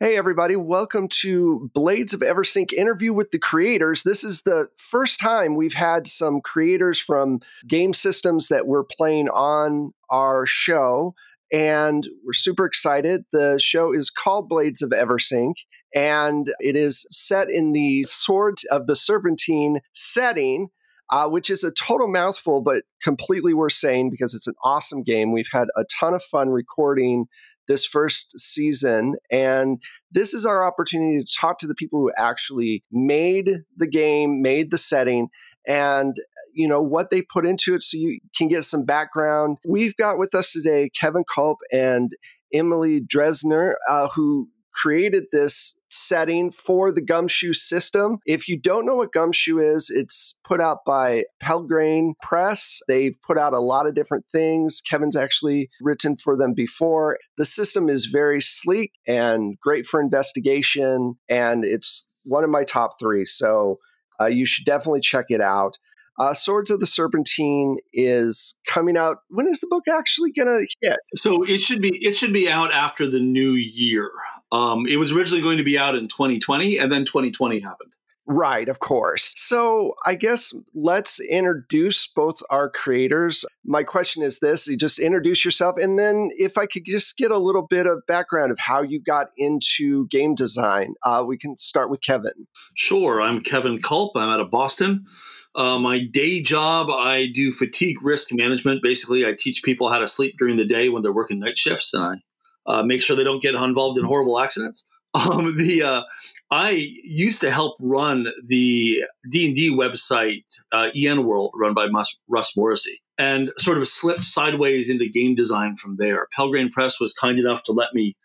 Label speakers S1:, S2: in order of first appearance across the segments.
S1: Hey, everybody, welcome to Blades of Eversink interview with the creators. This is the first time we've had some creators from game systems that we're playing on our show, and we're super excited. The show is called Blades of Eversink, and it is set in the Sword of the Serpentine setting. Uh, which is a total mouthful, but completely worth saying because it's an awesome game. We've had a ton of fun recording this first season. And this is our opportunity to talk to the people who actually made the game, made the setting, and you know what they put into it so you can get some background. We've got with us today Kevin Kulp and Emily Dresner, uh, who created this setting for the Gumshoe system. If you don't know what Gumshoe is, it's put out by Pelgrane Press. They've put out a lot of different things. Kevin's actually written for them before. The system is very sleek and great for investigation, and it's one of my top three. So uh, you should definitely check it out. Uh, Swords of the Serpentine is coming out. When is the book actually going to hit?
S2: So it should be it should be out after the new year. Um, it was originally going to be out in 2020, and then 2020 happened.
S1: Right, of course. So I guess let's introduce both our creators. My question is this you just introduce yourself, and then if I could just get a little bit of background of how you got into game design, uh, we can start with Kevin.
S2: Sure. I'm Kevin Kulp. I'm out of Boston. Uh, my day job, I do fatigue risk management. Basically, I teach people how to sleep during the day when they're working night shifts, and I uh, make sure they don't get involved in horrible accidents. Um, the uh, I used to help run the D and D website uh, EN World, run by Russ Morrissey, and sort of slipped sideways into game design from there. Pelgrane Press was kind enough to let me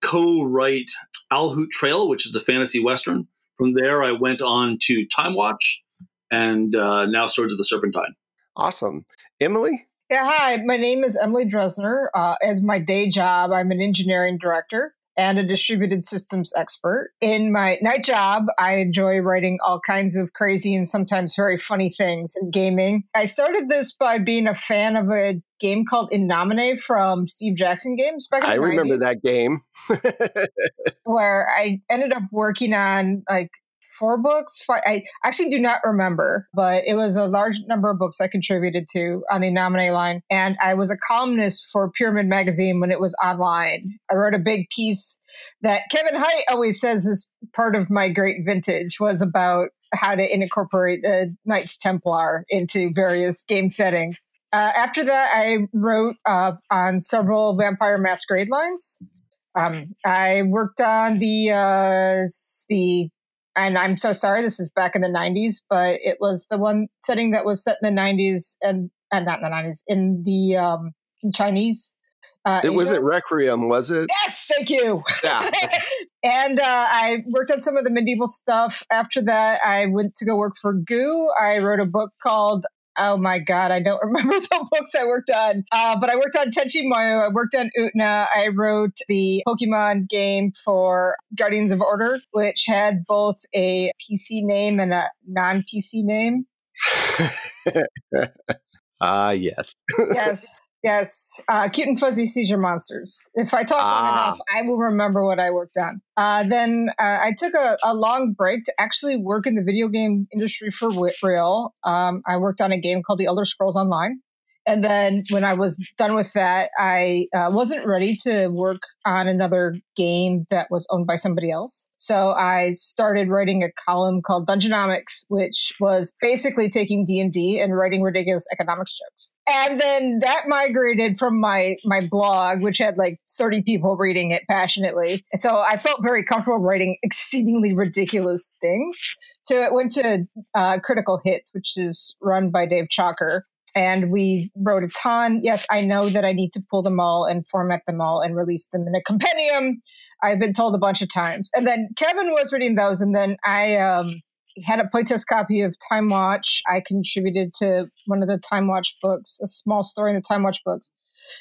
S2: co-write Owl Hoot Trail, which is a fantasy western. From there, I went on to Time Watch, and uh, now Swords of the Serpentine.
S1: Awesome, Emily.
S3: Yeah, hi. My name is Emily Dresner. Uh, as my day job, I'm an engineering director and a distributed systems expert. In my night job, I enjoy writing all kinds of crazy and sometimes very funny things in gaming. I started this by being a fan of a game called In Nomine from Steve Jackson Games back in
S1: I
S3: the
S1: remember
S3: 90s,
S1: that game.
S3: where I ended up working on like four books. Five, I actually do not remember, but it was a large number of books I contributed to on the Nomine line. And I was a columnist for Pyramid Magazine when it was online. I wrote a big piece that Kevin Height always says is part of my great vintage was about how to incorporate the Knights Templar into various game settings. Uh, after that, I wrote uh, on several Vampire Masquerade lines. Um, I worked on the uh, the and I'm so sorry, this is back in the 90s, but it was the one setting that was set in the 90s and, and not in the 90s, in the um, Chinese. Uh,
S1: it wasn't Requiem, was it?
S3: Yes, thank you.
S1: Yeah.
S3: and uh, I worked on some of the medieval stuff. After that, I went to go work for Goo. I wrote a book called Oh my God, I don't remember the books I worked on. Uh, but I worked on Tenchi Muyo. I worked on Utena. I wrote the Pokemon game for Guardians of Order, which had both a PC name and a non PC name.
S1: Ah, yes.
S3: yes, yes. Uh, cute and fuzzy seizure monsters. If I talk long
S1: Ah.
S3: enough, I will remember what I worked on. Uh, then uh, I took a, a long break to actually work in the video game industry for real. Um, I worked on a game called The Elder Scrolls Online. And then when I was done with that, I uh, wasn't ready to work on another game that was owned by somebody else. So I started writing a column called Dungeonomics, which was basically taking D and D and writing ridiculous economics jokes. And then that migrated from my my blog, which had like thirty people reading it passionately. So I felt very comfortable writing exceedingly ridiculous things. So it went to uh, Critical Hits, which is run by Dave Chalker and we wrote a ton. Yes, I know that I need to pull them all and format them all and release them in a compendium. I've been told a bunch of times. And then Kevin was reading those, and then I um, had a playtest copy of Time Watch. I contributed to one of the Time Watch books, a small story in the Time Watch books.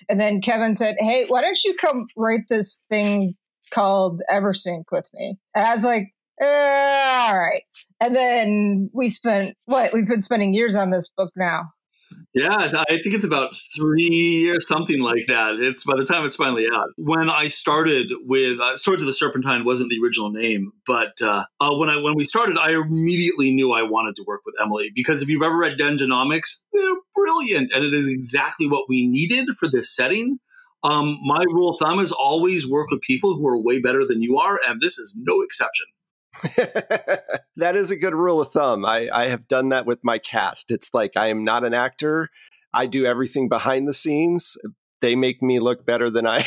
S3: And then Kevin said, Hey, why don't you come write this thing called Eversink with me? And I was like, uh, all right. And then we spent what? We've been spending years on this book now.
S2: Yeah, I think it's about three or something like that. It's by the time it's finally out. When I started with uh, Swords of the Serpentine wasn't the original name, but uh, uh, when I when we started, I immediately knew I wanted to work with Emily because if you've ever read Dungeonomics, they're brilliant, and it is exactly what we needed for this setting. Um, my rule of thumb is always work with people who are way better than you are, and this is no exception.
S1: that is a good rule of thumb. I, I have done that with my cast. It's like I am not an actor. I do everything behind the scenes. They make me look better than I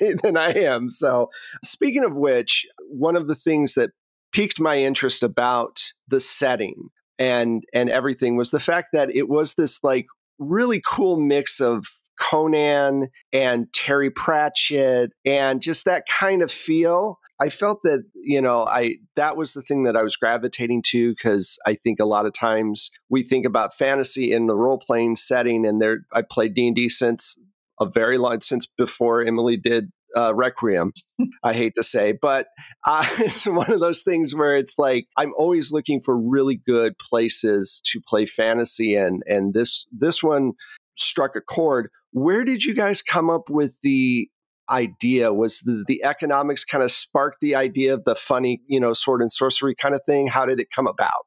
S1: than I am. So, speaking of which, one of the things that piqued my interest about the setting and and everything was the fact that it was this like really cool mix of Conan and Terry Pratchett and just that kind of feel. I felt that, you know, I that was the thing that I was gravitating to because I think a lot of times we think about fantasy in the role playing setting and there I played D&D since a very long since before Emily did uh, Requiem, I hate to say, but uh, it's one of those things where it's like I'm always looking for really good places to play fantasy, and and this this one struck a chord. Where did you guys come up with the idea? Was the, the economics kind of sparked the idea of the funny, you know, sword and sorcery kind of thing? How did it come about?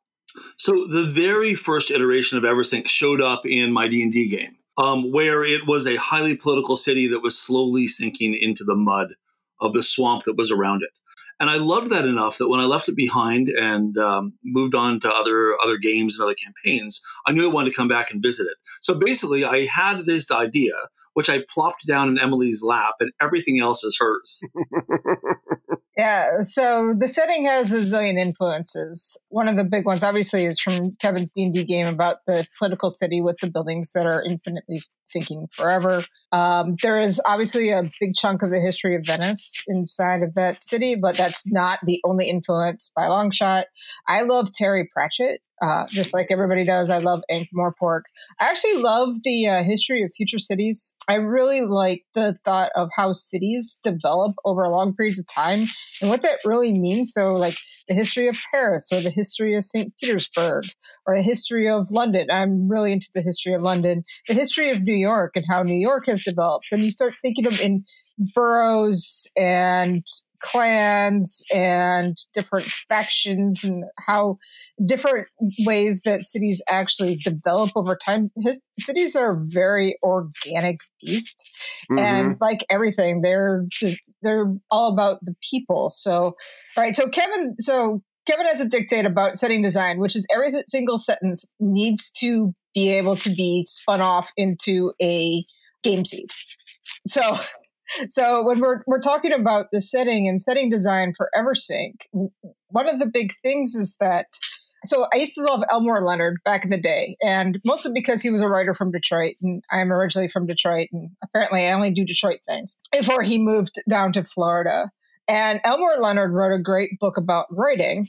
S2: So the very first iteration of Eversink showed up in my D and D game, um, where it was a highly political city that was slowly sinking into the mud of the swamp that was around it. And I loved that enough that when I left it behind and um, moved on to other other games and other campaigns, I knew I wanted to come back and visit it. So basically, I had this idea, which I plopped down in Emily's lap, and everything else is hers.
S3: Yeah, so the setting has a zillion influences. One of the big ones, obviously, is from Kevin's D and D game about the political city with the buildings that are infinitely sinking forever. Um, there is obviously a big chunk of the history of Venice inside of that city, but that's not the only influence by a long shot. I love Terry Pratchett uh, just like everybody does. I love Ankh-Morpork. I actually love the uh, history of future cities. I really like the thought of how cities develop over long periods of time and what that really means. So, like the history of Paris or the history of St. Petersburg or the history of London. I'm really into the history of London, the history of New York and how New York has developed. And you start thinking of in boroughs and clans and different factions and how different ways that cities actually develop over time. His, cities are very organic beast, mm-hmm. and like everything, they're just they're all about the people. So, right. So Kevin, so Kevin has a dictate about setting design, which is every single sentence needs to be able to be spun off into a game seed. So so when we're we're talking about the setting and setting design for Eversink, one of the big things is that so I used to love Elmore Leonard back in the day, and mostly because he was a writer from Detroit, and I'm originally from Detroit, and apparently I only do Detroit things. Before he moved down to Florida, and Elmore Leonard wrote a great book about writing,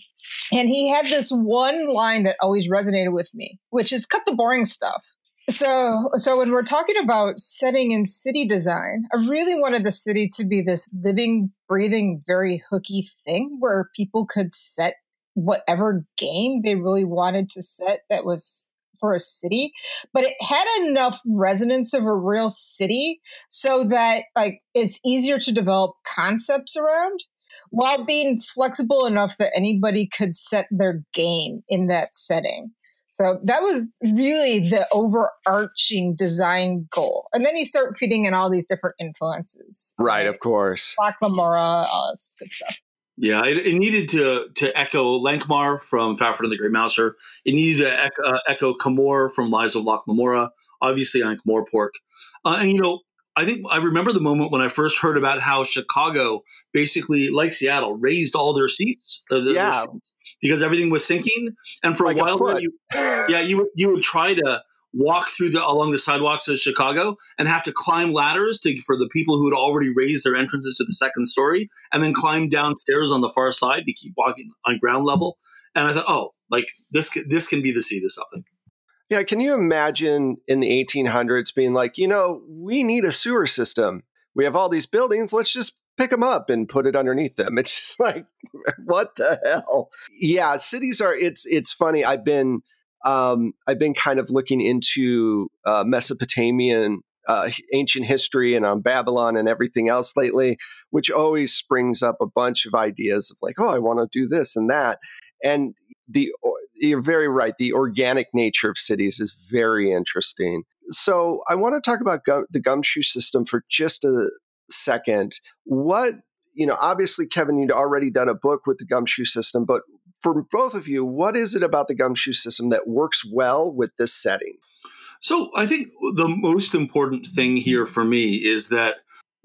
S3: and he had this one line that always resonated with me, which is "cut the boring stuff." So, so when we're talking about setting and city design, I really wanted the city to be this living, breathing, very hooky thing where people could set whatever game they really wanted to set that was for a city, but it had enough resonance of a real city so that like it's easier to develop concepts around while being flexible enough that anybody could set their game in that setting. So that was really the overarching design goal. And then you start feeding in all these different influences.
S1: Right, of course.
S3: Locke Lamora, all this good stuff.
S2: Yeah, it, it, needed to to echo Lankhmar from Fafhrd and the Grey Mouser. It needed to echo, uh, echo Camorr from Lies of Locke Lamora. Obviously, Ankh-Morpork. Uh, and you know, I think I remember the moment when I first heard about how Chicago, basically like Seattle, raised all their seats, uh, yeah. Their seats because everything was sinking. And for like a while, there, you, yeah, you you would try to walk through the along the sidewalks of Chicago and have to climb ladders to for the people who had already raised their entrances to the second story, and then climb downstairs on the far side to keep walking on ground level. And I thought, oh, like this this can be the seat of something.
S1: Yeah, can you imagine in the 1800s being like, you know, we need a sewer system. We have all these buildings. Let's just pick them up and put it underneath them. It's just like, what the hell? Yeah, cities are. It's it's funny. I've been um, I've been kind of looking into uh, Mesopotamian uh, ancient history and on Babylon and everything else lately, which always springs up a bunch of ideas of like, oh, I want to do this and that. And the you're very right. The organic nature of cities is very interesting. So I want to talk about gum, the gumshoe system for just a second. What you know, obviously, Kevin, you'd already done a book with the gumshoe system, but for both of you, what is it about the gumshoe system that works well with this setting?
S2: So I think the most important thing here for me is that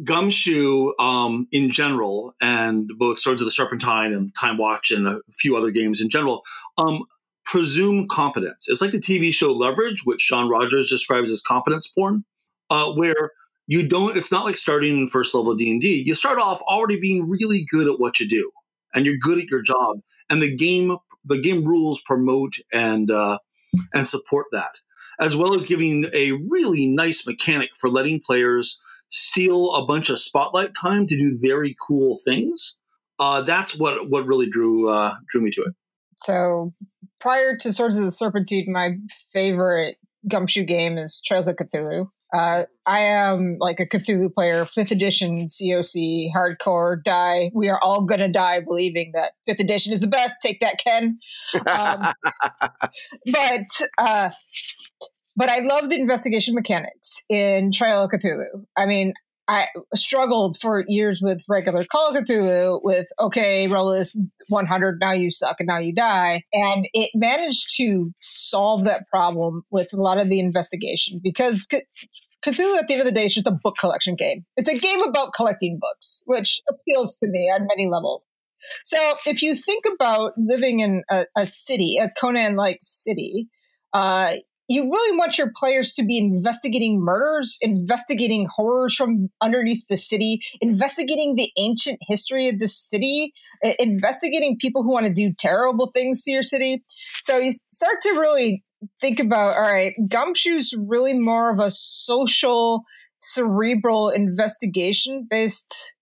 S2: Gumshoe um, in general, and both Swords of the Serpentine and Time Watch and a few other games in general, um, presume competence. It's like the TV show Leverage, which John Rogers describes as competence porn, uh, where you don't. It's not like starting in first level D and D. You start off already being really good at what you do, and you're good at your job, and the game the game rules promote and uh, and support that, as well as giving a really nice mechanic for letting players steal a bunch of spotlight time to do very cool things. Uh, that's what what really drew uh, drew me to it.
S3: So prior to Swords of the Serpentine, my favorite gumshoe game is Trails of Cthulhu. Uh, I am like a Cthulhu player, fifth edition COC, hardcore, die. We are all gonna die believing that fifth edition is the best. Take that, Ken. Um, but uh, but I love the investigation mechanics in Trail of Cthulhu. I mean, I struggled for years with regular Call of Cthulhu with, okay, roll this 100, now you suck and now you die. And it managed to solve that problem with a lot of the investigation because Cthulhu at the end of the day is just a book collection game. It's a game about collecting books, which appeals to me on many levels. So if you think about living in a, a city, a Conan like city, uh, you really want your players to be investigating murders, investigating horrors from underneath the city, investigating the ancient history of the city, eh, investigating people who want to do terrible things to your city. So you start to really think about all right, Gumshoe's really more of a social, cerebral investigation based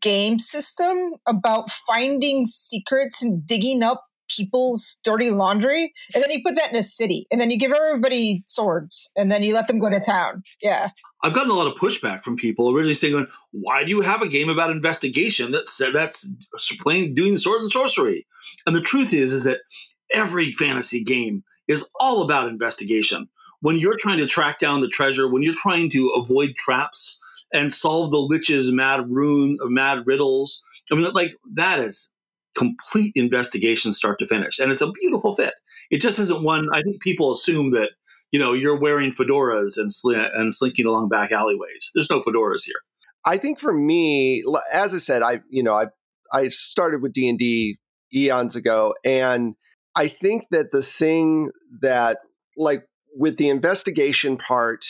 S3: game system about finding secrets and digging up people's dirty laundry and then you put that in a city and then you give everybody swords and then you let them go to town. Yeah.
S2: I've gotten a lot of pushback from people originally saying why do you have a game about investigation that's that's playing doing sword and sorcery? And the truth is is that every fantasy game is all about investigation. When you're trying to track down the treasure when you're trying to avoid traps and solve the lich's mad rune of mad riddles i mean like that is complete investigation start to finish. And it's a beautiful fit. It just isn't one, I think people assume that, you know, you're wearing fedoras and, sl- and slinking along back alleyways. There's no fedoras here.
S1: I think for me, as I said, I, you know, I, I started with D&D eons ago. And I think that the thing that, like with the investigation part,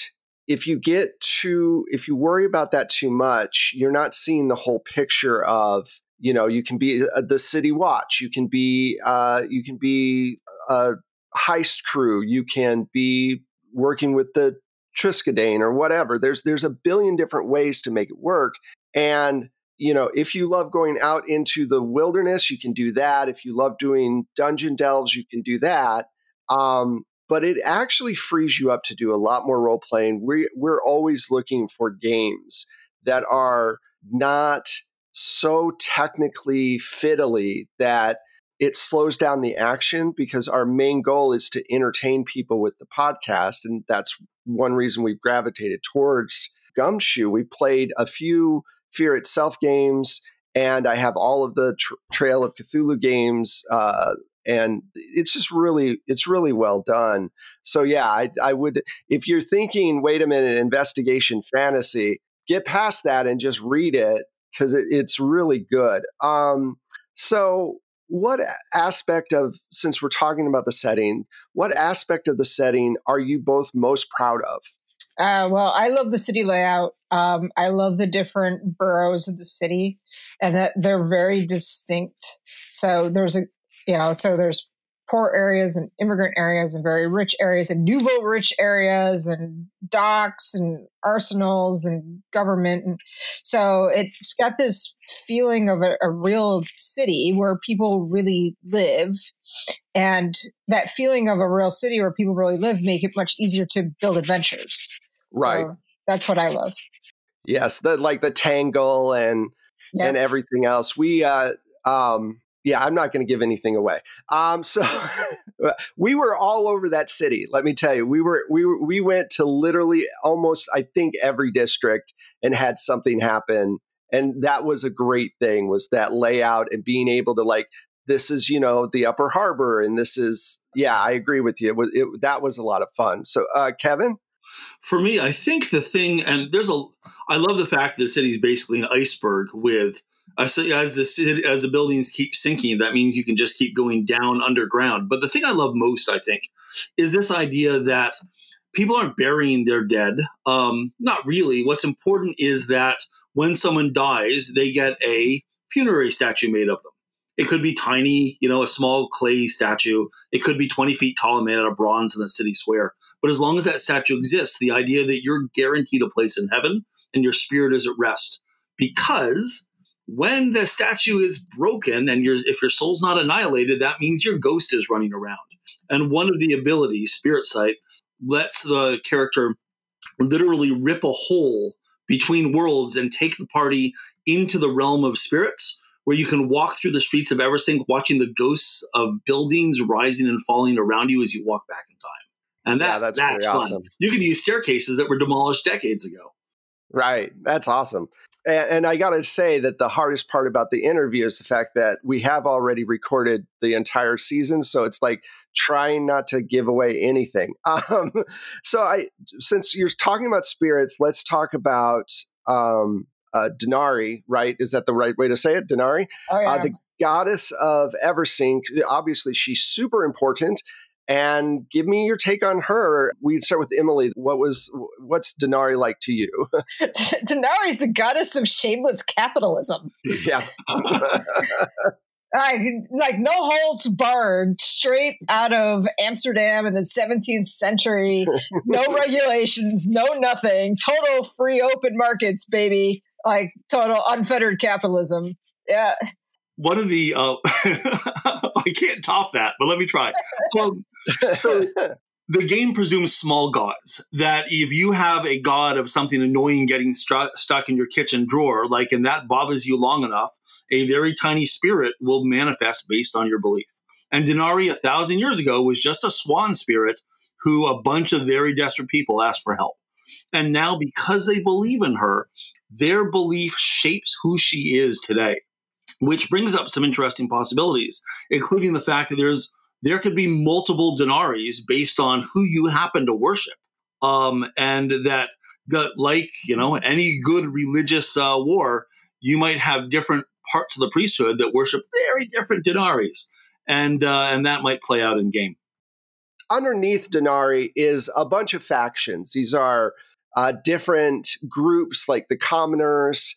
S1: if you get too, if you worry about that too much, you're not seeing the whole picture of you know you can be uh, the city watch you can be uh, you can be a heist crew you can be working with the triskelion or whatever. There's there's a billion different ways to make it work. And you know if you love going out into the wilderness you can do that. If you love doing dungeon delves you can do that. Um, but it actually frees you up to do a lot more role playing we, we're always looking for games that are not so technically fiddly that it slows down the action because our main goal is to entertain people with the podcast. And that's one reason we've gravitated towards Gumshoe. We've played a few Fear Itself games, and I have all of the tr- Trail of Cthulhu games. Uh, and it's just really it's really well done so yeah I, I would if you're thinking wait a minute investigation fantasy get past that and just read it because it, it's really good. Um, so, what aspect of, since we're talking about the setting, what aspect of the setting are you both most proud of?
S3: Uh, well, I love the city layout. Um, I love the different boroughs of the city and that they're very distinct. So there's a, you know, so there's poor areas and immigrant areas and very rich areas and nouveau rich areas and docks and arsenals and government. And so it's got this feeling of a, a real city where people really live. And that feeling of a real city where people really live make it much easier to build adventures.
S1: Right.
S3: so that's what i love.
S1: Yes the like the tangle and yep. and everything else. We uh um yeah, I'm not going to give anything away. Um, so we were all over that city. Let me tell you, we were we we went to literally almost I think every district and had something happen, and that was a great thing. Was that layout and being able to like this is you know the Upper Harbor, and this is yeah, I agree with you. It was it, that was a lot of fun. So uh, Kevin.
S2: For me, I think the thing, and there's a, I love the fact that the city's basically an iceberg with as the as the buildings keep sinking, that means you can just keep going down underground. But the thing I love most, I think, is this idea that people aren't burying their dead. Um, not really. What's important is that when someone dies, they get a funerary statue made of them. It could be tiny, you know, a small clay statue. It could be 20 feet tall and made out of bronze in the city square. But as long as that statue exists, the idea that you're guaranteed a place in heaven and your spirit is at rest. Because when the statue is broken and your if your soul's not annihilated, that means your ghost is running around. And one of the abilities, Spirit Sight, lets the character literally rip a hole between worlds and take the party into the realm of spirits, where you can walk through the streets of Eversink, watching the ghosts of buildings rising and falling around you as you walk back in time. And that, yeah, that's, that's fun. Awesome. You can use staircases that were demolished decades ago.
S1: Right. That's awesome. And, and I got to say that the hardest part about the interview is the fact that we have already recorded the entire season. So it's like trying not to give away anything. Um, so I, since you're talking about spirits, let's talk about um, uh, Denari, right? Is that the right way to say it? Denari?
S3: Oh, yeah. Uh,
S1: the goddess of Eversink. Obviously, she's super important and give me your take on her. We start with Emily. What was what's Denari like to you?
S3: Denari is the goddess of shameless capitalism.
S1: Yeah.
S3: like, like no holds barred, straight out of Amsterdam in the 17th century. No regulations, no nothing. Total free open markets, baby. Like total unfettered capitalism. Yeah
S2: one of the uh, I can't top that, but let me try. Um, so the game presumes small gods. That if you have a god of something annoying getting stru- stuck in your kitchen drawer, like and that bothers you long enough, a very tiny spirit will manifest based on your belief. And Denari, a thousand years ago, was just a swan spirit who a bunch of very desperate people asked for help. And now, because they believe in her, their belief shapes who she is today which brings up some interesting possibilities, including the fact that there's there could be multiple denaries based on who you happen to worship, um, and that like you know any good religious uh, war, you might have different parts of the priesthood that worship very different denaries, and uh, and that might play out in game.
S1: Underneath Denari is a bunch of factions. These are uh, different groups like the commoners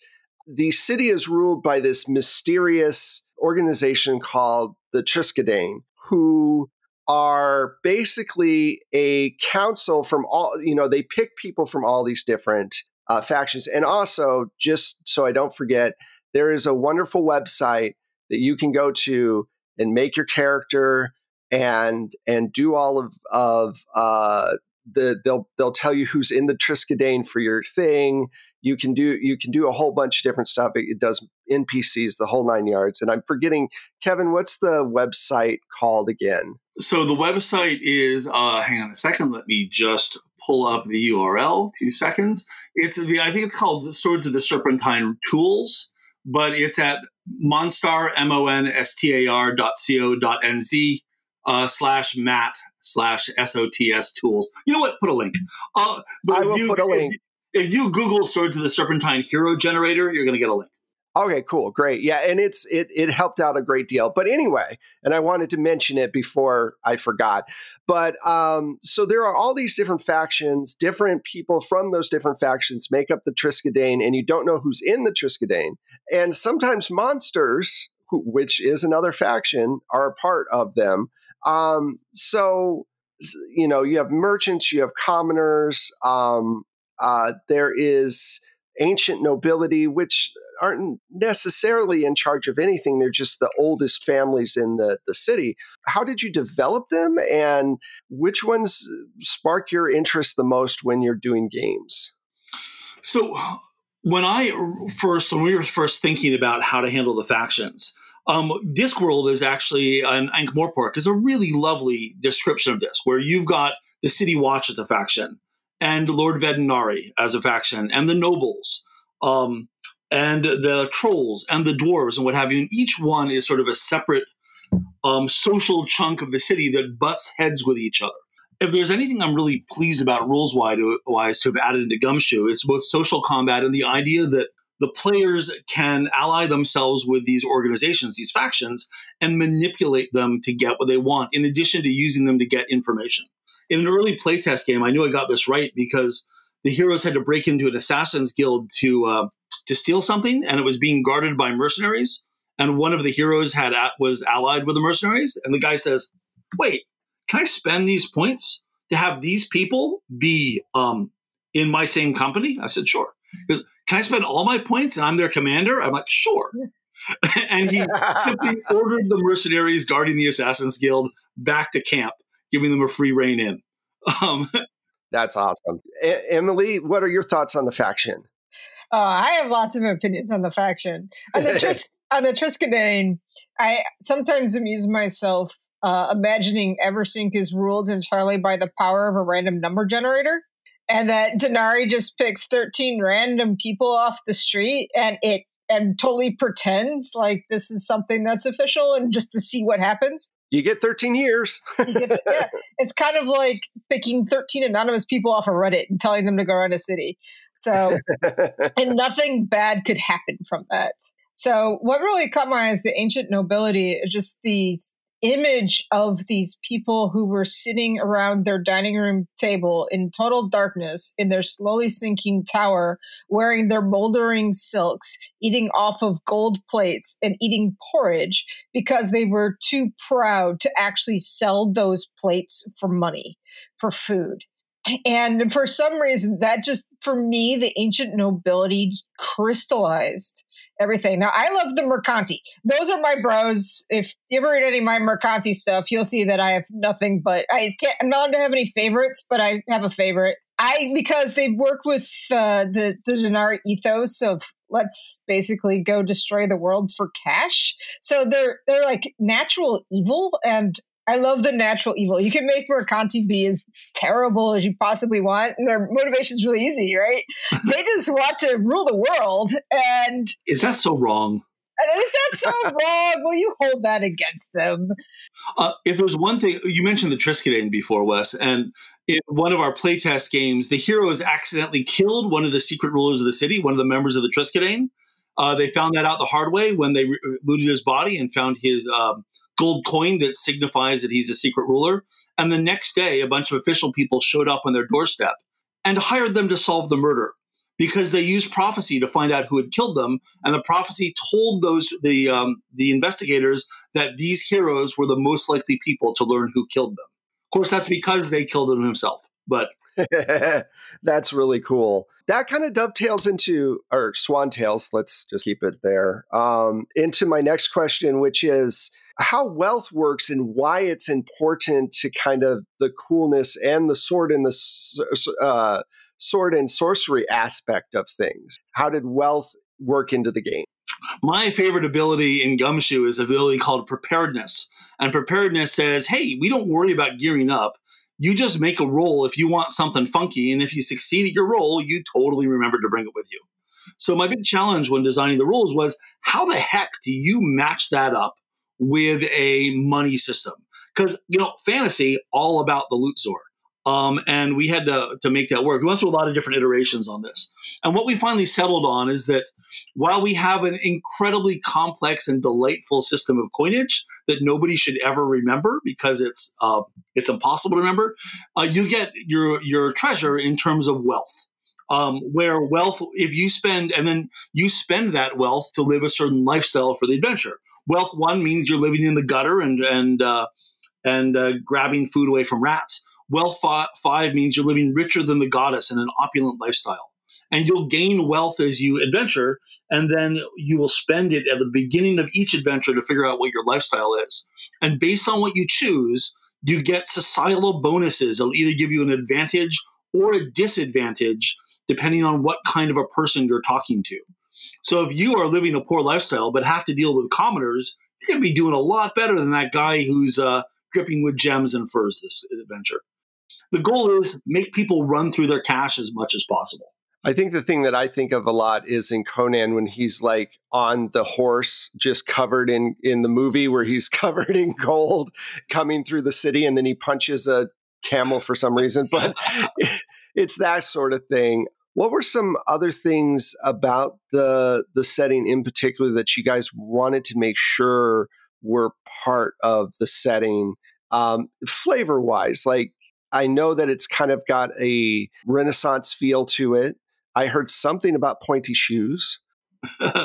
S1: the city is ruled by this mysterious organization called the Triskelion, who are basically a council from all, you know, they pick people from all these different uh, factions. And also, just so I don't forget, there is a wonderful website that you can go to and make your character and and do all of of uh, the they'll they'll tell you who's in the Triskelion for your thing you can do you can do a whole bunch of different stuff. It, it, does NPCs, the whole nine yards. And I'm forgetting, Kevin, what's the website called again?
S2: So the website is uh, hang on a second. Let me just pull up the URL. Two seconds. It's the I think it's called Swords of the Serpentine Tools, but it's at monstar m o n s t a r dot c o dot n z uh, slash mat slash s o t s tools. You know what? Put a link.
S1: Uh, I will
S2: you,
S1: put a link
S2: if you Google Swords of the Serpentine hero generator, you're going to get a link.
S1: Okay, cool, great, yeah, and it's it it helped out a great deal. But anyway, and I wanted to mention it before I forgot. But um, so there are all these different factions, different people from those different factions make up the Triskelion, and you don't know who's in the Triskelion. And sometimes monsters, which is another faction, are a part of them. Um, so you know, you have merchants, you have commoners. Um, uh, there is ancient nobility, which aren't necessarily in charge of anything. They're just the oldest families in the, the city. How did you develop them, and which ones spark your interest the most when you're doing games?
S2: So, when I first, when we were first thinking about how to handle the factions, um, Discworld is actually an Ankh-Morpork is a really lovely description of this, where you've got the City Watch as a faction, and Lord Vetinari as a faction, and the nobles, um, and the trolls, and the dwarves, and what have you. And each one is sort of a separate um, social chunk of the city that butts heads with each other. If there's anything I'm really pleased about rules wise to have added into Gumshoe, it's both social combat and the idea that the players can ally themselves with these organizations, these factions, and manipulate them to get what they want, in addition to using them to get information. In an early playtest game, I knew I got this right because the heroes had to break into an assassin's guild to uh, to steal something, and it was being guarded by mercenaries. And one of the heroes had was allied with the mercenaries, and the guy says, "Wait, can I spend these points to have these people be um, in my same company?" I said, "Sure." Because can I spend all my points and I'm their commander? I'm like, sure. and he simply ordered the mercenaries guarding the Assassin's Guild back to camp, giving them a free rein in. Um,
S1: That's awesome. Emily, what are your thoughts on the faction?
S3: Uh, I have lots of opinions on the faction. On the, Tris- on the Triskelion, I sometimes amuse myself uh, imagining Eversink is ruled entirely by the power of a random number generator and that Denari just picks 13 random people off the street and it and totally pretends like this is something that's official and just to see what happens.
S1: You get 13 years.
S3: get, yeah, it's kind of like picking 13 anonymous people off of Reddit and telling them to go around a city. So, and nothing bad could happen from that. So, what really caught my eye is the ancient nobility, just the image of these people who were sitting around their dining room table in total darkness in their slowly sinking tower, wearing their moldering silks, eating off of gold plates, and eating porridge because they were too proud to actually sell those plates for money, for food. And for some reason, that just, for me, the ancient nobility crystallized everything. Now, I love the Mercanti. Those are my bros. If you ever read any of my Mercanti stuff, you'll see that I have nothing but I can't. I'm not to have any favorites, but I have a favorite. I because they work with uh, the the Denari ethos of let's basically go destroy the world for cash. So they're they're like natural evil, and I love the natural evil. You can make Mercanti be as terrible as you possibly want, and their motivation is really easy, right? they just want to rule the world, and
S2: is that so wrong?
S3: And is that so wrong? Will you hold that against them?
S2: Uh, if there's one thing you mentioned the Triskelion before, Wes, and in one of our playtest games, the heroes accidentally killed one of the secret rulers of the city, one of the members of the Triskelion. Uh, they found that out the hard way when they re- looted his body and found his um, gold coin that signifies that he's a secret ruler. And the next day, a bunch of official people showed up on their doorstep and hired them to solve the murder because they used prophecy to find out who had killed them. And the prophecy told those the um, the investigators that these heroes were the most likely people to learn who killed them. Of course, that's because they killed him himself. But
S1: That's really cool. That kind of dovetails into, or swan tails, let's just keep it there, um, into my next question, which is how wealth works and why it's important to kind of the coolness and the sword and the uh, sword and sorcery aspect of things. How did wealth work into the game?
S2: My favorite ability in Gumshoe is a ability called preparedness. And preparedness says, hey, we don't worry about gearing up. You just make a roll if you want something funky. And if you succeed at your roll, you totally remember to bring it with you. So, my big challenge when designing the rules was how the heck do you match that up with a money system because you know fantasy all about the loot zord um, and we had to, to make that work. We went through a lot of different iterations on this. And what we finally settled on is that while we have an incredibly complex and delightful system of coinage that nobody should ever remember because it's uh, it's impossible to remember, uh, you get your your treasure in terms of wealth. Um, where wealth, if you spend and then you spend that wealth to live a certain lifestyle for the adventure wealth one means you're living in the gutter and and uh, and uh, grabbing food away from rats. Wealth five means you're living richer than the goddess in an opulent lifestyle. And you'll gain wealth as you adventure, and then you will spend it at the beginning of each adventure to figure out what your lifestyle is. And based on what you choose, you get societal bonuses. They'll either give you an advantage or a disadvantage depending on what kind of a person you're talking to. So if you are living a poor lifestyle but have to deal with commoners, you're going to be doing a lot better than that guy who's uh, dripping with gems and furs this adventure. The goal is make people run through their cash as much as possible.
S1: I think the thing that I think of a lot is in Conan when he's like on the horse, just covered in in the movie where he's covered in gold, coming through the city, and then he punches a camel for some reason. But it's that sort of thing. What were some other things about the the setting in particular that you guys wanted to make sure were part of the setting, um, flavor wise? Like I know that it's kind of got a Renaissance feel to it. I heard something about pointy shoes.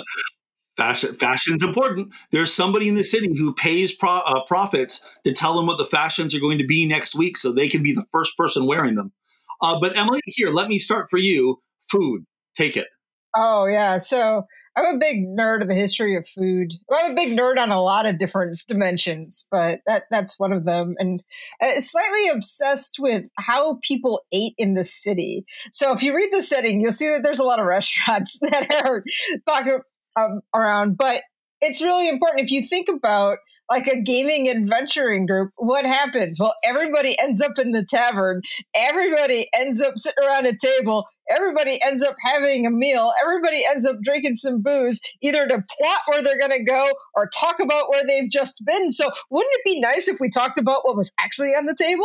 S2: Fashion, fashion is important. There's somebody in the city who pays pro, uh, profits to tell them what the fashions are going to be next week, so they can be the first person wearing them. Uh, but Emily, here, let me start for you. Food, take it.
S3: Oh yeah, so I'm a big nerd of the history of food. I'm a big nerd on a lot of different dimensions, but that that's one of them. And uh, slightly obsessed with how people ate in the city. So if you read the setting, you'll see that there's a lot of restaurants that are talking um, around, but it's really important if you think about like a gaming adventuring group what happens? Well everybody ends up in the tavern everybody ends up sitting around a table everybody ends up having a meal everybody ends up drinking some booze either to plot where they're going to go or talk about where they've just been. So wouldn't it be nice if we talked about what was actually on the table?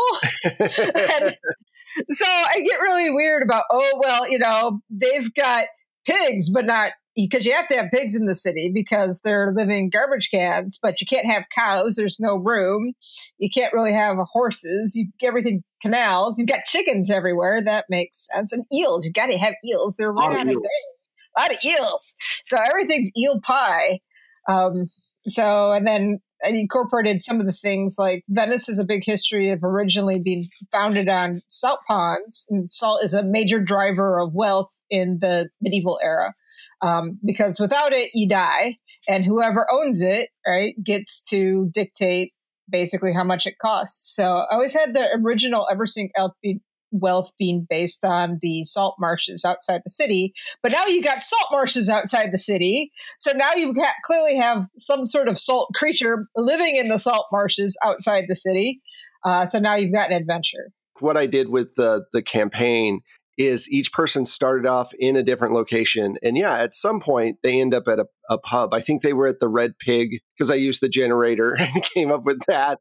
S3: And so i get really weird about oh well you know they've got pigs but not because you have to have pigs in the city because they're living in garbage cans, but you can't have cows. There's no room. You can't really have horses. You everything's canals. You've got chickens everywhere. That makes sense. And eels. You've got to have eels. They're right out of A lot of eels. So everything's eel pie. Um, so and then I incorporated some of the things like Venice has a big history of originally being founded on salt ponds, and salt is a major driver of wealth in the medieval era um, because without it, you die, and whoever owns it, right, gets to dictate basically how much it costs. So I always had the original Eversink LP wealth being based on the salt marshes outside the city. But now you got salt marshes outside the city. So now you clearly have some sort of salt creature living in the salt marshes outside the city. Uh, so now you've got an adventure.
S1: What I did with the the campaign is each person started off in a different location. And yeah, at some point they end up at a, a pub. I think they were at the Red Pig because I used the generator and came up with that.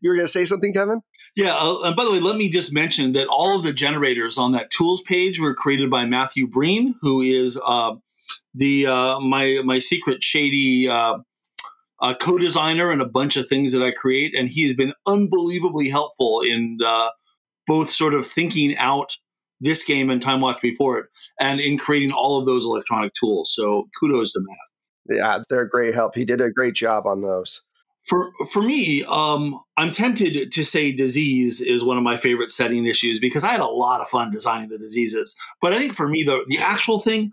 S1: You were going to say something, Kevin?
S2: Yeah. Uh, and by the way, let me just mention that all of the generators on that tools page were created by Matthew Breen, who is uh, the uh, my my secret shady uh, uh, co-designer and a bunch of things that I create, and he has been unbelievably helpful in uh, both sort of thinking out this game and Time Watch before it, and in creating all of those electronic tools. So kudos to Matt.
S1: Yeah, they're a great help. He did a great job on those.
S2: For for me, um, I'm tempted to say disease is one of my favorite setting issues because I had a lot of fun designing the diseases. But I think for me, the the actual thing,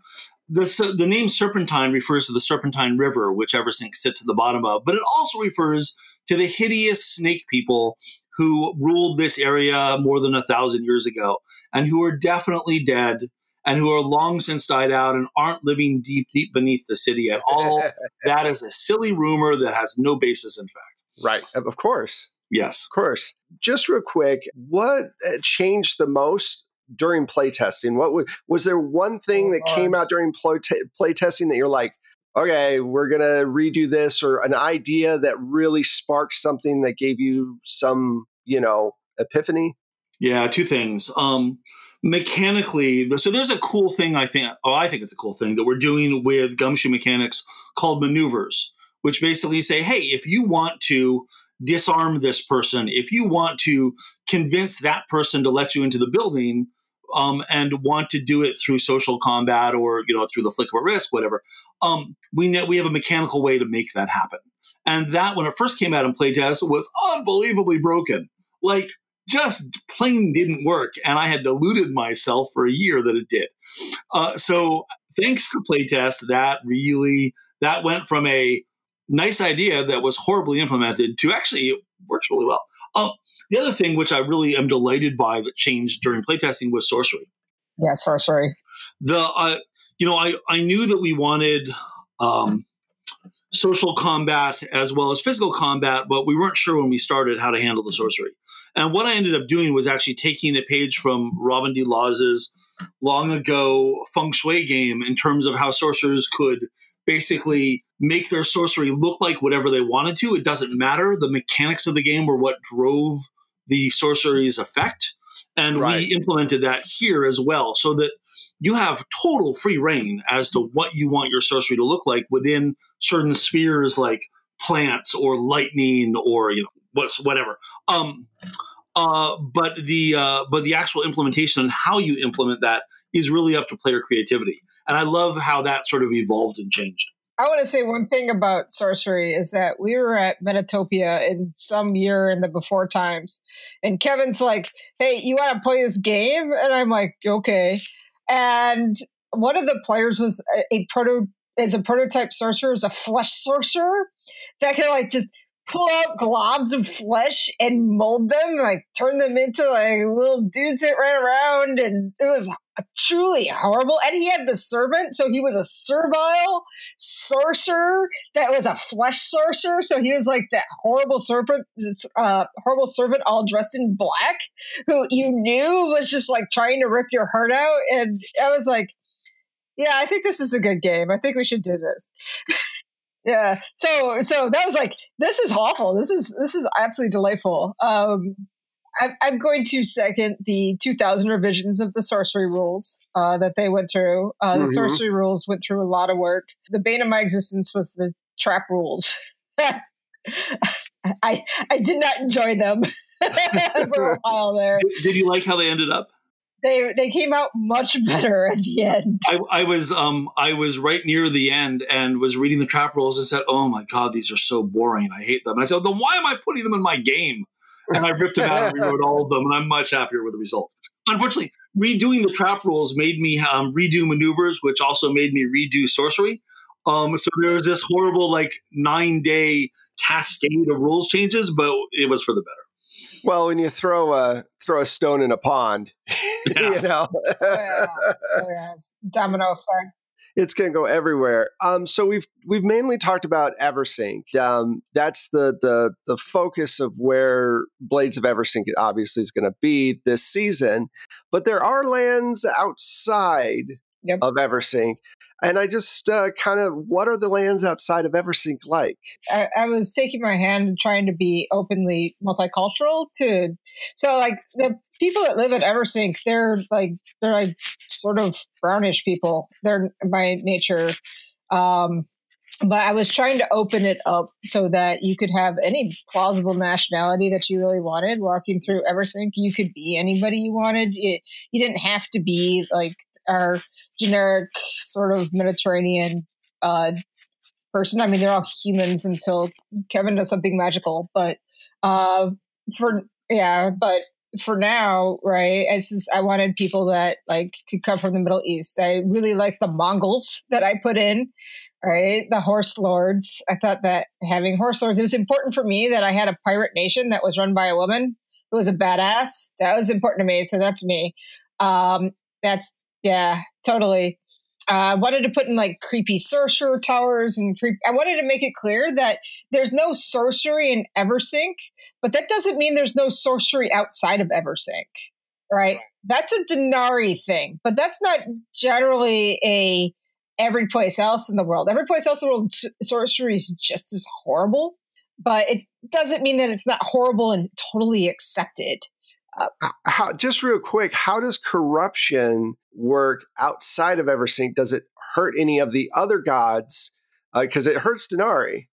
S2: the the name Serpentine refers to the Serpentine River, which Eversink sits at the bottom of, but it also refers to the hideous snake people who ruled this area more than a thousand years ago and who are definitely dead and who are long since died out and aren't living deep, deep beneath the city at all. that is a silly rumor that has no basis in fact.
S1: Right. Of course.
S2: Yes.
S1: Of course. Just real quick, what uh, changed the most during playtesting? What was, was there one thing that came out during play, t- playtesting that you're like, okay, we're going to redo this or an idea that really sparked something that gave you some you know, epiphany?
S2: Yeah, two things. Um, mechanically, so there's a cool thing I think. Oh, I think it's a cool thing that we're doing with gumshoe mechanics called maneuvers, which basically say, hey, if you want to disarm this person, if you want to convince that person to let you into the building, um, and want to do it through social combat or you know through the flick of a wrist, whatever, um, we we have a mechanical way to make that happen. And that, when it first came out in playtest, was unbelievably broken. Like, just plain didn't work. And I had deluded myself for a year that it did. Uh, so, thanks to playtest, that really that went from a nice idea that was horribly implemented to actually it works really well. Uh, the other thing, which I really am delighted by, that changed during playtesting was sorcery.
S3: Yeah, sorcery.
S2: The uh, you know I I knew that we wanted um, social combat as well as physical combat, but we weren't sure when we started how to handle the sorcery. And what I ended up doing was actually taking a page from Robin D. Laws's long ago feng shui game in terms of how sorcerers could basically make their sorcery look like whatever they wanted to. It doesn't matter. The mechanics of the game were what drove the sorcery's effect. And right. we implemented that here as well so that you have total free reign as to what you want your sorcery to look like within certain spheres like plants or lightning or you know what's whatever. Um, uh, but the uh, but the actual implementation and how you implement that is really up to player creativity. And I love how that sort of evolved and changed.
S3: I want to say one thing about sorcery is that we were at Metatopia in some year in the before times, and Kevin's like, "Hey, you want to play this game?" And I'm like, "Okay." And one of the players was a, a proto is a prototype sorcerer, is a flesh sorcerer that can like just pull out globs of flesh and mold them, like turn them into like little dudes that ran around, and it was truly horrible. And he had the servant, so he was a servile sorcerer that was a flesh sorcerer. So he was like that horrible serpent, uh, horrible servant, all dressed in black, who you knew was just like trying to rip your heart out. And I was like, yeah, I think this is a good game. I think we should do this. yeah. So so that was like this is awful. This is this is absolutely delightful. Um, I'm, I'm going to second the 2000 revisions of the sorcery rules uh, that they went through. Uh, the mm-hmm. sorcery rules went through a lot of work. The bane of my existence was the trap rules. I I did not enjoy them for a while there.
S2: Did, did you like how they ended up?
S3: They they came out much better at the end.
S2: I, I, was um I was right near the end and was reading the trap rules and said, "Oh my god, these are so boring. I hate them." And I said, "Then why am I putting them in my game?" And I ripped them out and rewrote all of them, and I'm much happier with the result. Unfortunately, redoing the trap rules made me um, redo maneuvers, which also made me redo sorcery. Um, so there was this horrible like nine day cascade of rules changes, but it was for the better.
S1: Well, when you throw a throw a stone in a pond, yeah. you know, oh,
S3: yeah. Oh, yeah. domino effect.
S1: It's going to go everywhere. Um, so we've we've mainly talked about Eversink. Um, that's the the the focus of where Blades of Eversink obviously is going to be this season. But there are lands outside yep. of Eversink and I just uh, kind of, what are the lands outside of Eversink like?
S3: I, I, was taking my hand and trying to be openly multicultural to, so like the people that live at Eversink, they're like, they're like sort of brownish people. They're by nature. Um, but I was trying to open it up so that you could have any plausible nationality that you really wanted walking through Eversink. You could be anybody you wanted. It, you didn't have to be like our generic sort of Mediterranean uh, person. I mean, they're all humans until Kevin does something magical. But uh, for yeah, but for now, right? As I wanted people that like could come from the Middle East. I really like the Mongols that I put in. Right, the horse lords. I thought that having horse lords, it was important for me that I had a pirate nation that was run by a woman who was a badass. That was important to me. So that's me. Um, that's yeah, totally. Uh, I wanted to put in like creepy sorcerer towers and creep. I wanted to make it clear that there's no sorcery in Eversink, but that doesn't mean there's no sorcery outside of Eversink, right? That's a Denari thing, but that's not generally a every place else in the world. Every place else in the world, sorcery is just as horrible, but it doesn't mean that it's not horrible and totally accepted.
S1: Uh, how, just real quick, how does corruption work outside of Eversink? Does it hurt any of the other gods? Because uh, it hurts Denari.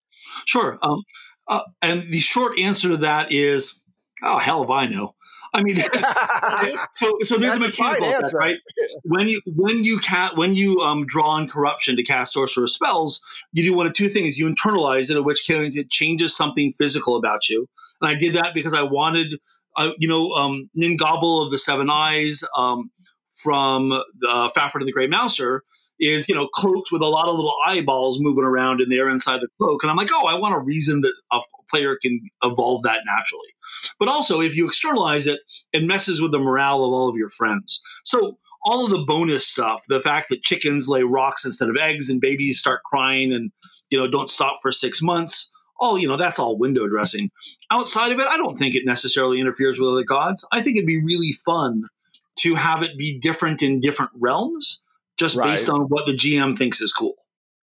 S2: Sure. Um, uh, and the short answer to that is, oh, hell if I know. I mean, so so there's
S1: That's
S2: a
S1: a fine
S2: mechanical effect,
S1: answer.
S2: right? When you when you ca- when you um, draw on corruption to cast sorcerer spells, you do one of two things: you internalize it, in which case it changes something physical about you. And I did that because I wanted, uh, you know, um, Ningauble of the Seven Eyes um, from uh, Fafhrd and the Grey Mouser is you know cloaked with a lot of little eyeballs moving around in there inside the cloak, and I'm like, oh, I want a reason that a player can evolve that naturally. But also, if you externalize it, it messes with the morale of all of your friends. So all of the bonus stuff, the fact that chickens lay rocks instead of eggs and babies start crying and you know don't stop for six months. Oh, you know that's all window dressing. Outside of it, I don't think it necessarily interferes with other gods. I think it'd be really fun to have it be different in different realms, just
S1: Right.
S2: based on what the GM thinks is cool.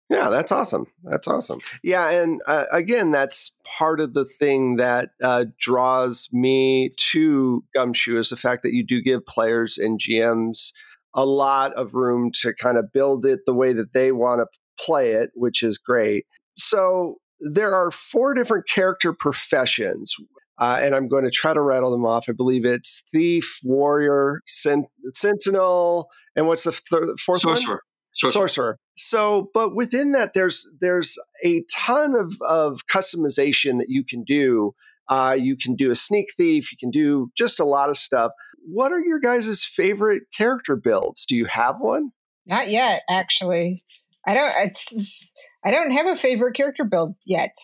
S1: Yeah, that's awesome. That's awesome. Yeah, and uh, again, that's part of the thing that uh, draws me to Gumshoe is the fact that you do give players and GMs a lot of room to kind of build it the way that they want to play it, which is great. So there are four different character professions. Uh, and I'm going to try to rattle them off. I believe it's thief, warrior, sen- sentinel, and what's the third, fourth one?
S2: Sorcerer. Sorcerer.
S1: sorcerer. So, but within that, there's there's a ton of of customization that you can do. Uh, you can do a sneak thief. You can do just a lot of stuff. What are your guys' favorite character builds? Do you have one?
S3: Not yet, actually. I don't. It's. I don't have a favorite character build yet.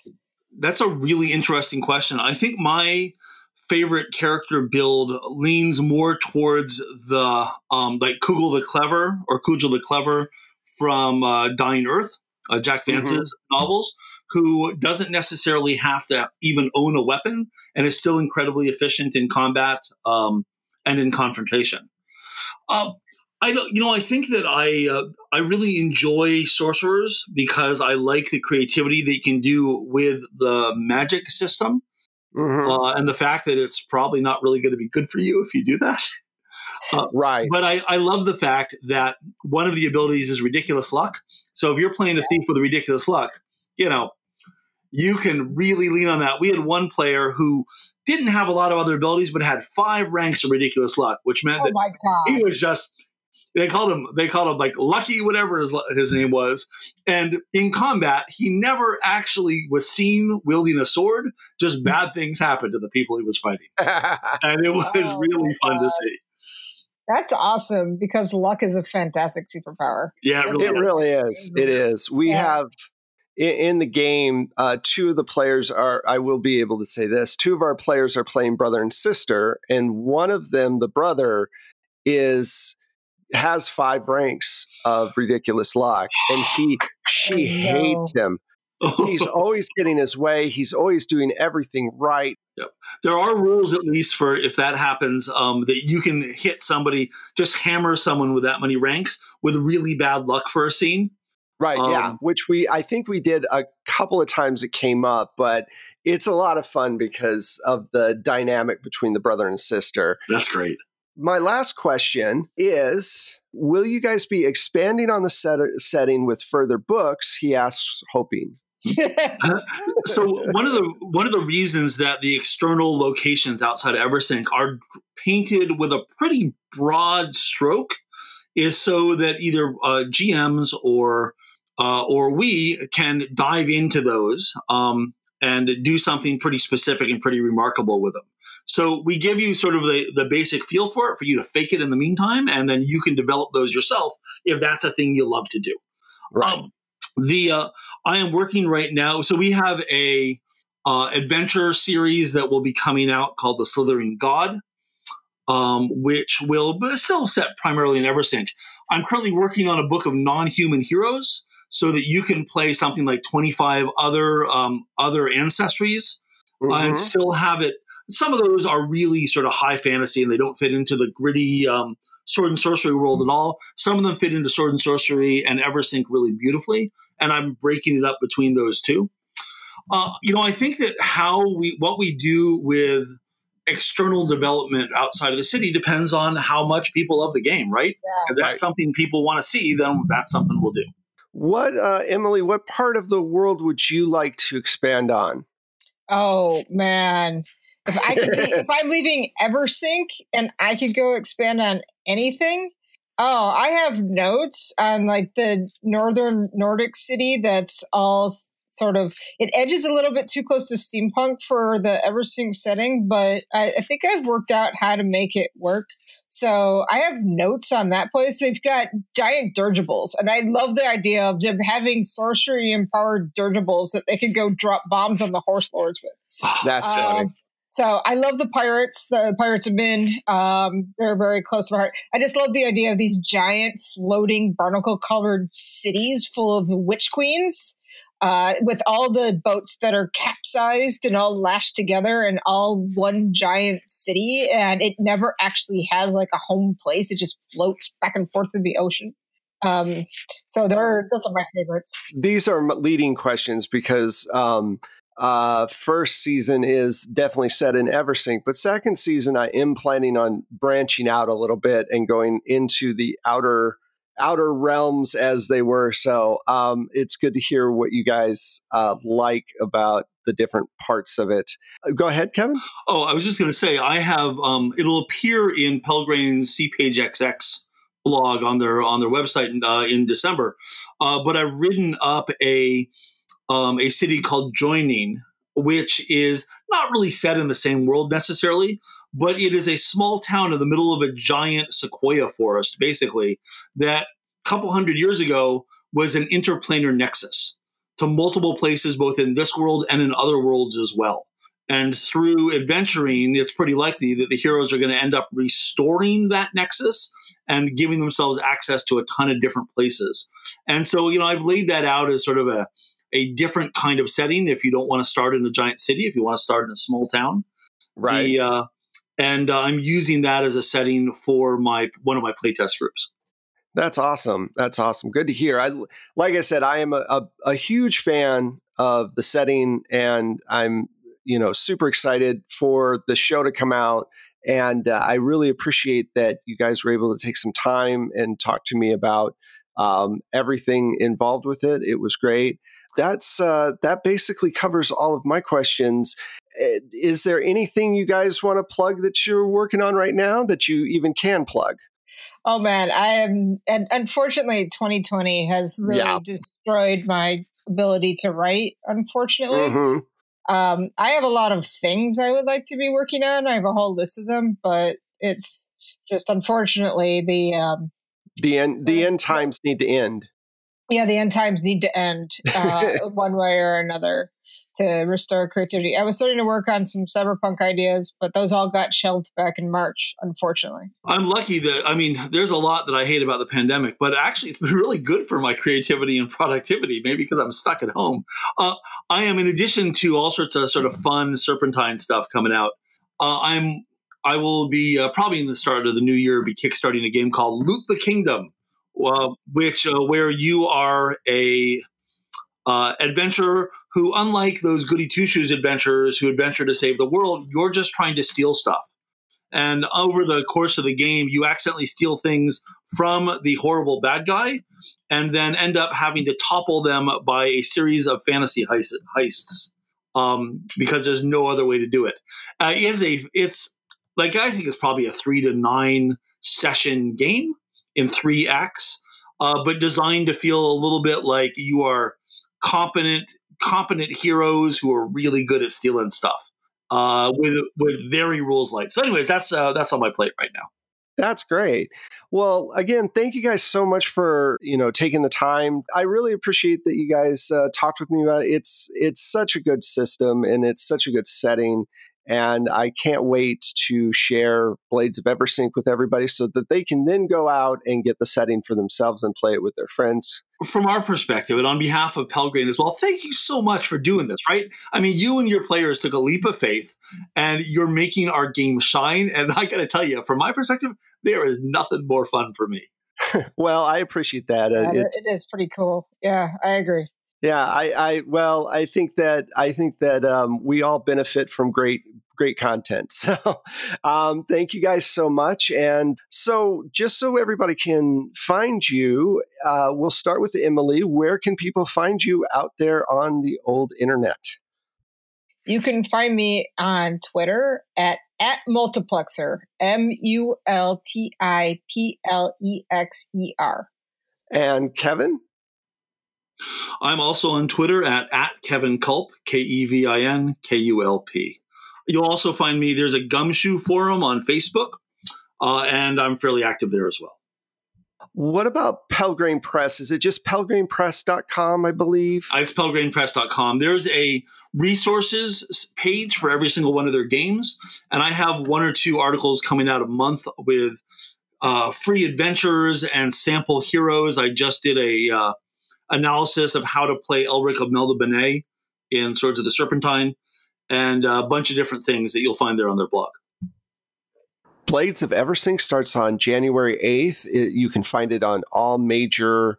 S2: That's a really interesting question. I think my favorite character build leans more towards the um, like Cugel the Clever or Cugel the Clever from uh, Dying Earth, uh, Jack Vance's novels, who doesn't necessarily have to even own a weapon and is still incredibly efficient in combat um, and in confrontation. Um, I don't, you know, I think that I uh, I really enjoy sorcerers because I like the creativity they can do with the magic system,
S1: Mhm.
S2: uh, and the fact that it's probably not really going to be good for you if you do that.
S1: right.
S2: But I, I love the fact that one of the abilities is ridiculous luck. So if you're playing a thief with ridiculous luck, you know, you can really lean on that. We had one player who didn't have a lot of other abilities, but had five ranks of ridiculous luck, which meant
S3: Oh
S2: that he was just they called him they called him like lucky whatever his, his name was and in combat he never actually was seen wielding a sword just bad things happened to the people he was fighting and it was
S3: Oh,
S2: really
S3: my
S2: fun to see
S3: That's awesome because luck is a fantastic superpower.
S2: yeah it really
S1: it
S2: is.
S1: really is. It is. We
S3: Yeah.
S1: have in, in the game. Uh, two of the players are. I will be able to say this. Two of our players are playing brother and sister, and one of them, the brother, is has five ranks of ridiculous luck, and he she hates him. He's always getting his way. He's always doing everything right. Yep.
S2: there are rules at least for if that happens um, that you can hit somebody just hammer someone with that many ranks with really bad luck for a scene
S1: Right, yeah,
S2: Um,
S1: which we I think we did a couple of times it came up, but it's a lot of fun because of the dynamic between the brother and sister.
S2: that's great
S1: My last question is Will you guys be expanding on the set- setting with further books? He asks, hoping.
S2: so one of the one of the reasons that the external locations outside of Eversink are painted with a pretty broad stroke is so that either uh, GMs or uh, or we can dive into those um, and do something pretty specific and pretty remarkable with them. So we give you sort of the, the basic feel for it for you to fake it in the meantime, and then you can develop those yourself if that's a thing you love to do. Um, the uh, I am working right now. So we have a uh, adventure series that will be coming out called The Slithering God, um, which will but still set primarily in Eversink. I'm currently working on a book of non-human heroes, so that you can play something like 25 other um, other ancestries uh, and still have it. Some of those are really sort of high fantasy and they don't fit into the gritty um, sword and sorcery world at all. Some of them fit into sword and sorcery and Eversink really beautifully, and I'm breaking it up between those two. Uh, you know, I think that how we what we do with external development outside of the city depends on how much people love the game, right?
S3: Yeah.
S2: If that's
S1: Right.
S2: something people want to see, then that's something we'll do.
S1: What, uh, Emily, what part of the world would you like to expand on?
S3: Oh man, If I could, be, if I'm leaving Eversink and I could go expand on anything, oh, I have notes on like the northern Nordic city that's all sort of it edges a little bit too close to steampunk for the Eversink setting, but I, I, think I've worked out how to make it work. So I have notes on that place. They've got giant dirigibles, and I love the idea of them having sorcery empowered dirigibles that they can go drop bombs on the horse lords with.
S1: That's um, funny.
S3: So I love the pirates. The pirates have been um, they're very close to my heart. I just love the idea of these giant floating barnacle colored cities full of witch queens uh, with all the boats that are capsized and all lashed together and all one giant city. And it never actually has like a home place. It just floats back and forth through the ocean. Um, so those are my favorites.
S1: These are leading questions because um, uh, first season is definitely set in Eversink, but second season I am planning on branching out a little bit and going into the outer outer realms as they were. So um, it's good to hear what you guys uh, like about the different parts of it. Uh, go ahead, Kevin.
S2: Oh, I was just going to say I have. Um, it'll appear in Pelgrane's See Page XX blog on their on their website uh, in December. Uh, but I've written up a um, a city called Joining, which is not really set in the same world necessarily, but it is a small town in the middle of a giant sequoia forest, basically, that a couple hundred years ago was an interplanar nexus to multiple places, both in this world and in other worlds as well. And through adventuring, it's pretty likely that the heroes are going to end up restoring that nexus and giving themselves access to a ton of different places. And so, you know, I've laid that out as sort of a, a different kind of setting if you don't want to start in a giant city, if you want to start in a small town.
S1: Right.
S2: The, uh, and uh, I'm using that as a setting for my one of my playtest groups.
S1: That's awesome. That's awesome. Good to hear. I like I said, I am a, a, a huge fan of the setting, and I'm you know super excited for the show to come out. And uh, I really appreciate that you guys were able to take some time and talk to me about um, everything involved with it. It was great. That's uh, that basically covers all of my questions. Eh, is there anything you guys want to plug that you're working on right now that you even can plug?
S3: Oh man, I am, and unfortunately, 2020 has really yeah. destroyed my ability to write. Unfortunately, mm-hmm. um, I have a lot of things I would like to be working on. I have a whole list of them, but it's just unfortunately the um,
S1: the end. The end times need to end.
S3: Yeah, the end times need to end uh, one way or another to restore creativity. I was starting to work on some cyberpunk ideas, but those all got shelved back in March, unfortunately.
S2: I'm lucky that, I mean, there's a lot that I hate about the pandemic, but actually, it's been really good for my creativity and productivity, maybe because I'm stuck at home. Uh, I am, in addition to all sorts of sort of fun serpentine stuff coming out, uh, I'm I will be uh, probably in the start of the new year be kickstarting a game called Loot the Kingdom, uh, which uh, where you are a uh, adventurer who, unlike those goody two shoes adventurers who adventure to save the world, you're just trying to steal stuff. And over the course of the game, you accidentally steal things from the horrible bad guy and then end up having to topple them by a series of fantasy heists um, because there's no other way to do it. Uh, it's a, it's like, I think it's probably a three to nine session game in three acts, uh, but designed to feel a little bit like you are competent competent heroes who are really good at stealing stuff uh, with with very rules light. So, anyways, that's uh, that's on my plate right now.
S1: That's great. Well, again, thank you guys so much for you know taking the time. I really appreciate that you guys uh, talked with me about it. It's it's such a good system and it's such a good setting, and I can't wait to share Blades of Eversink with everybody so that they can then go out and get the setting for themselves and play it with their friends.
S2: From our perspective, and on behalf of Pelgrane as well, thank you so much for doing this, right? I mean, you and your players took a leap of faith and you're making our game shine. And I got to tell you, from my perspective, there is nothing more fun for me.
S1: well, I appreciate that.
S3: Uh, it is pretty cool. Yeah, I agree.
S1: Yeah, I, I well, I think that I think that um, we all benefit from great great content. So, um, thank you guys so much. And so, just so everybody can find you, uh, we'll start with Emily. Where can people find you out there on the old internet?
S3: You can find me on Twitter at at multiplexer m u l t i p l e x e r.
S1: And Kevin,
S2: I'm also on Twitter at, at Kevin Kulp, K E V I N K U L P. You'll also find me, there's a gumshoe forum on Facebook, uh, and I'm fairly active there as well.
S1: What about Pelgrane Press? Is it just pelgranepress.com, I believe?
S2: It's pelgranepress.com. There's a resources page for every single one of their games, and I have one or two articles coming out a month with uh, free adventures and sample heroes. I just did a uh, analysis of how to play Elric of Melniboné in Swords of the Serpentine, and a bunch of different things that you'll find there on their blog.
S1: Blades of Eversink starts on January 8th. It, you can find it on all major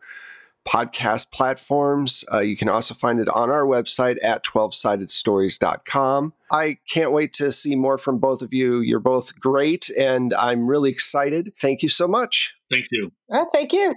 S1: podcast platforms. Uh, you can also find it on our website at 12sidedstories.com. I can't wait to see more from both of you. You're both great, and I'm really excited. Thank you so much.
S2: Thank you.
S3: Well, thank you.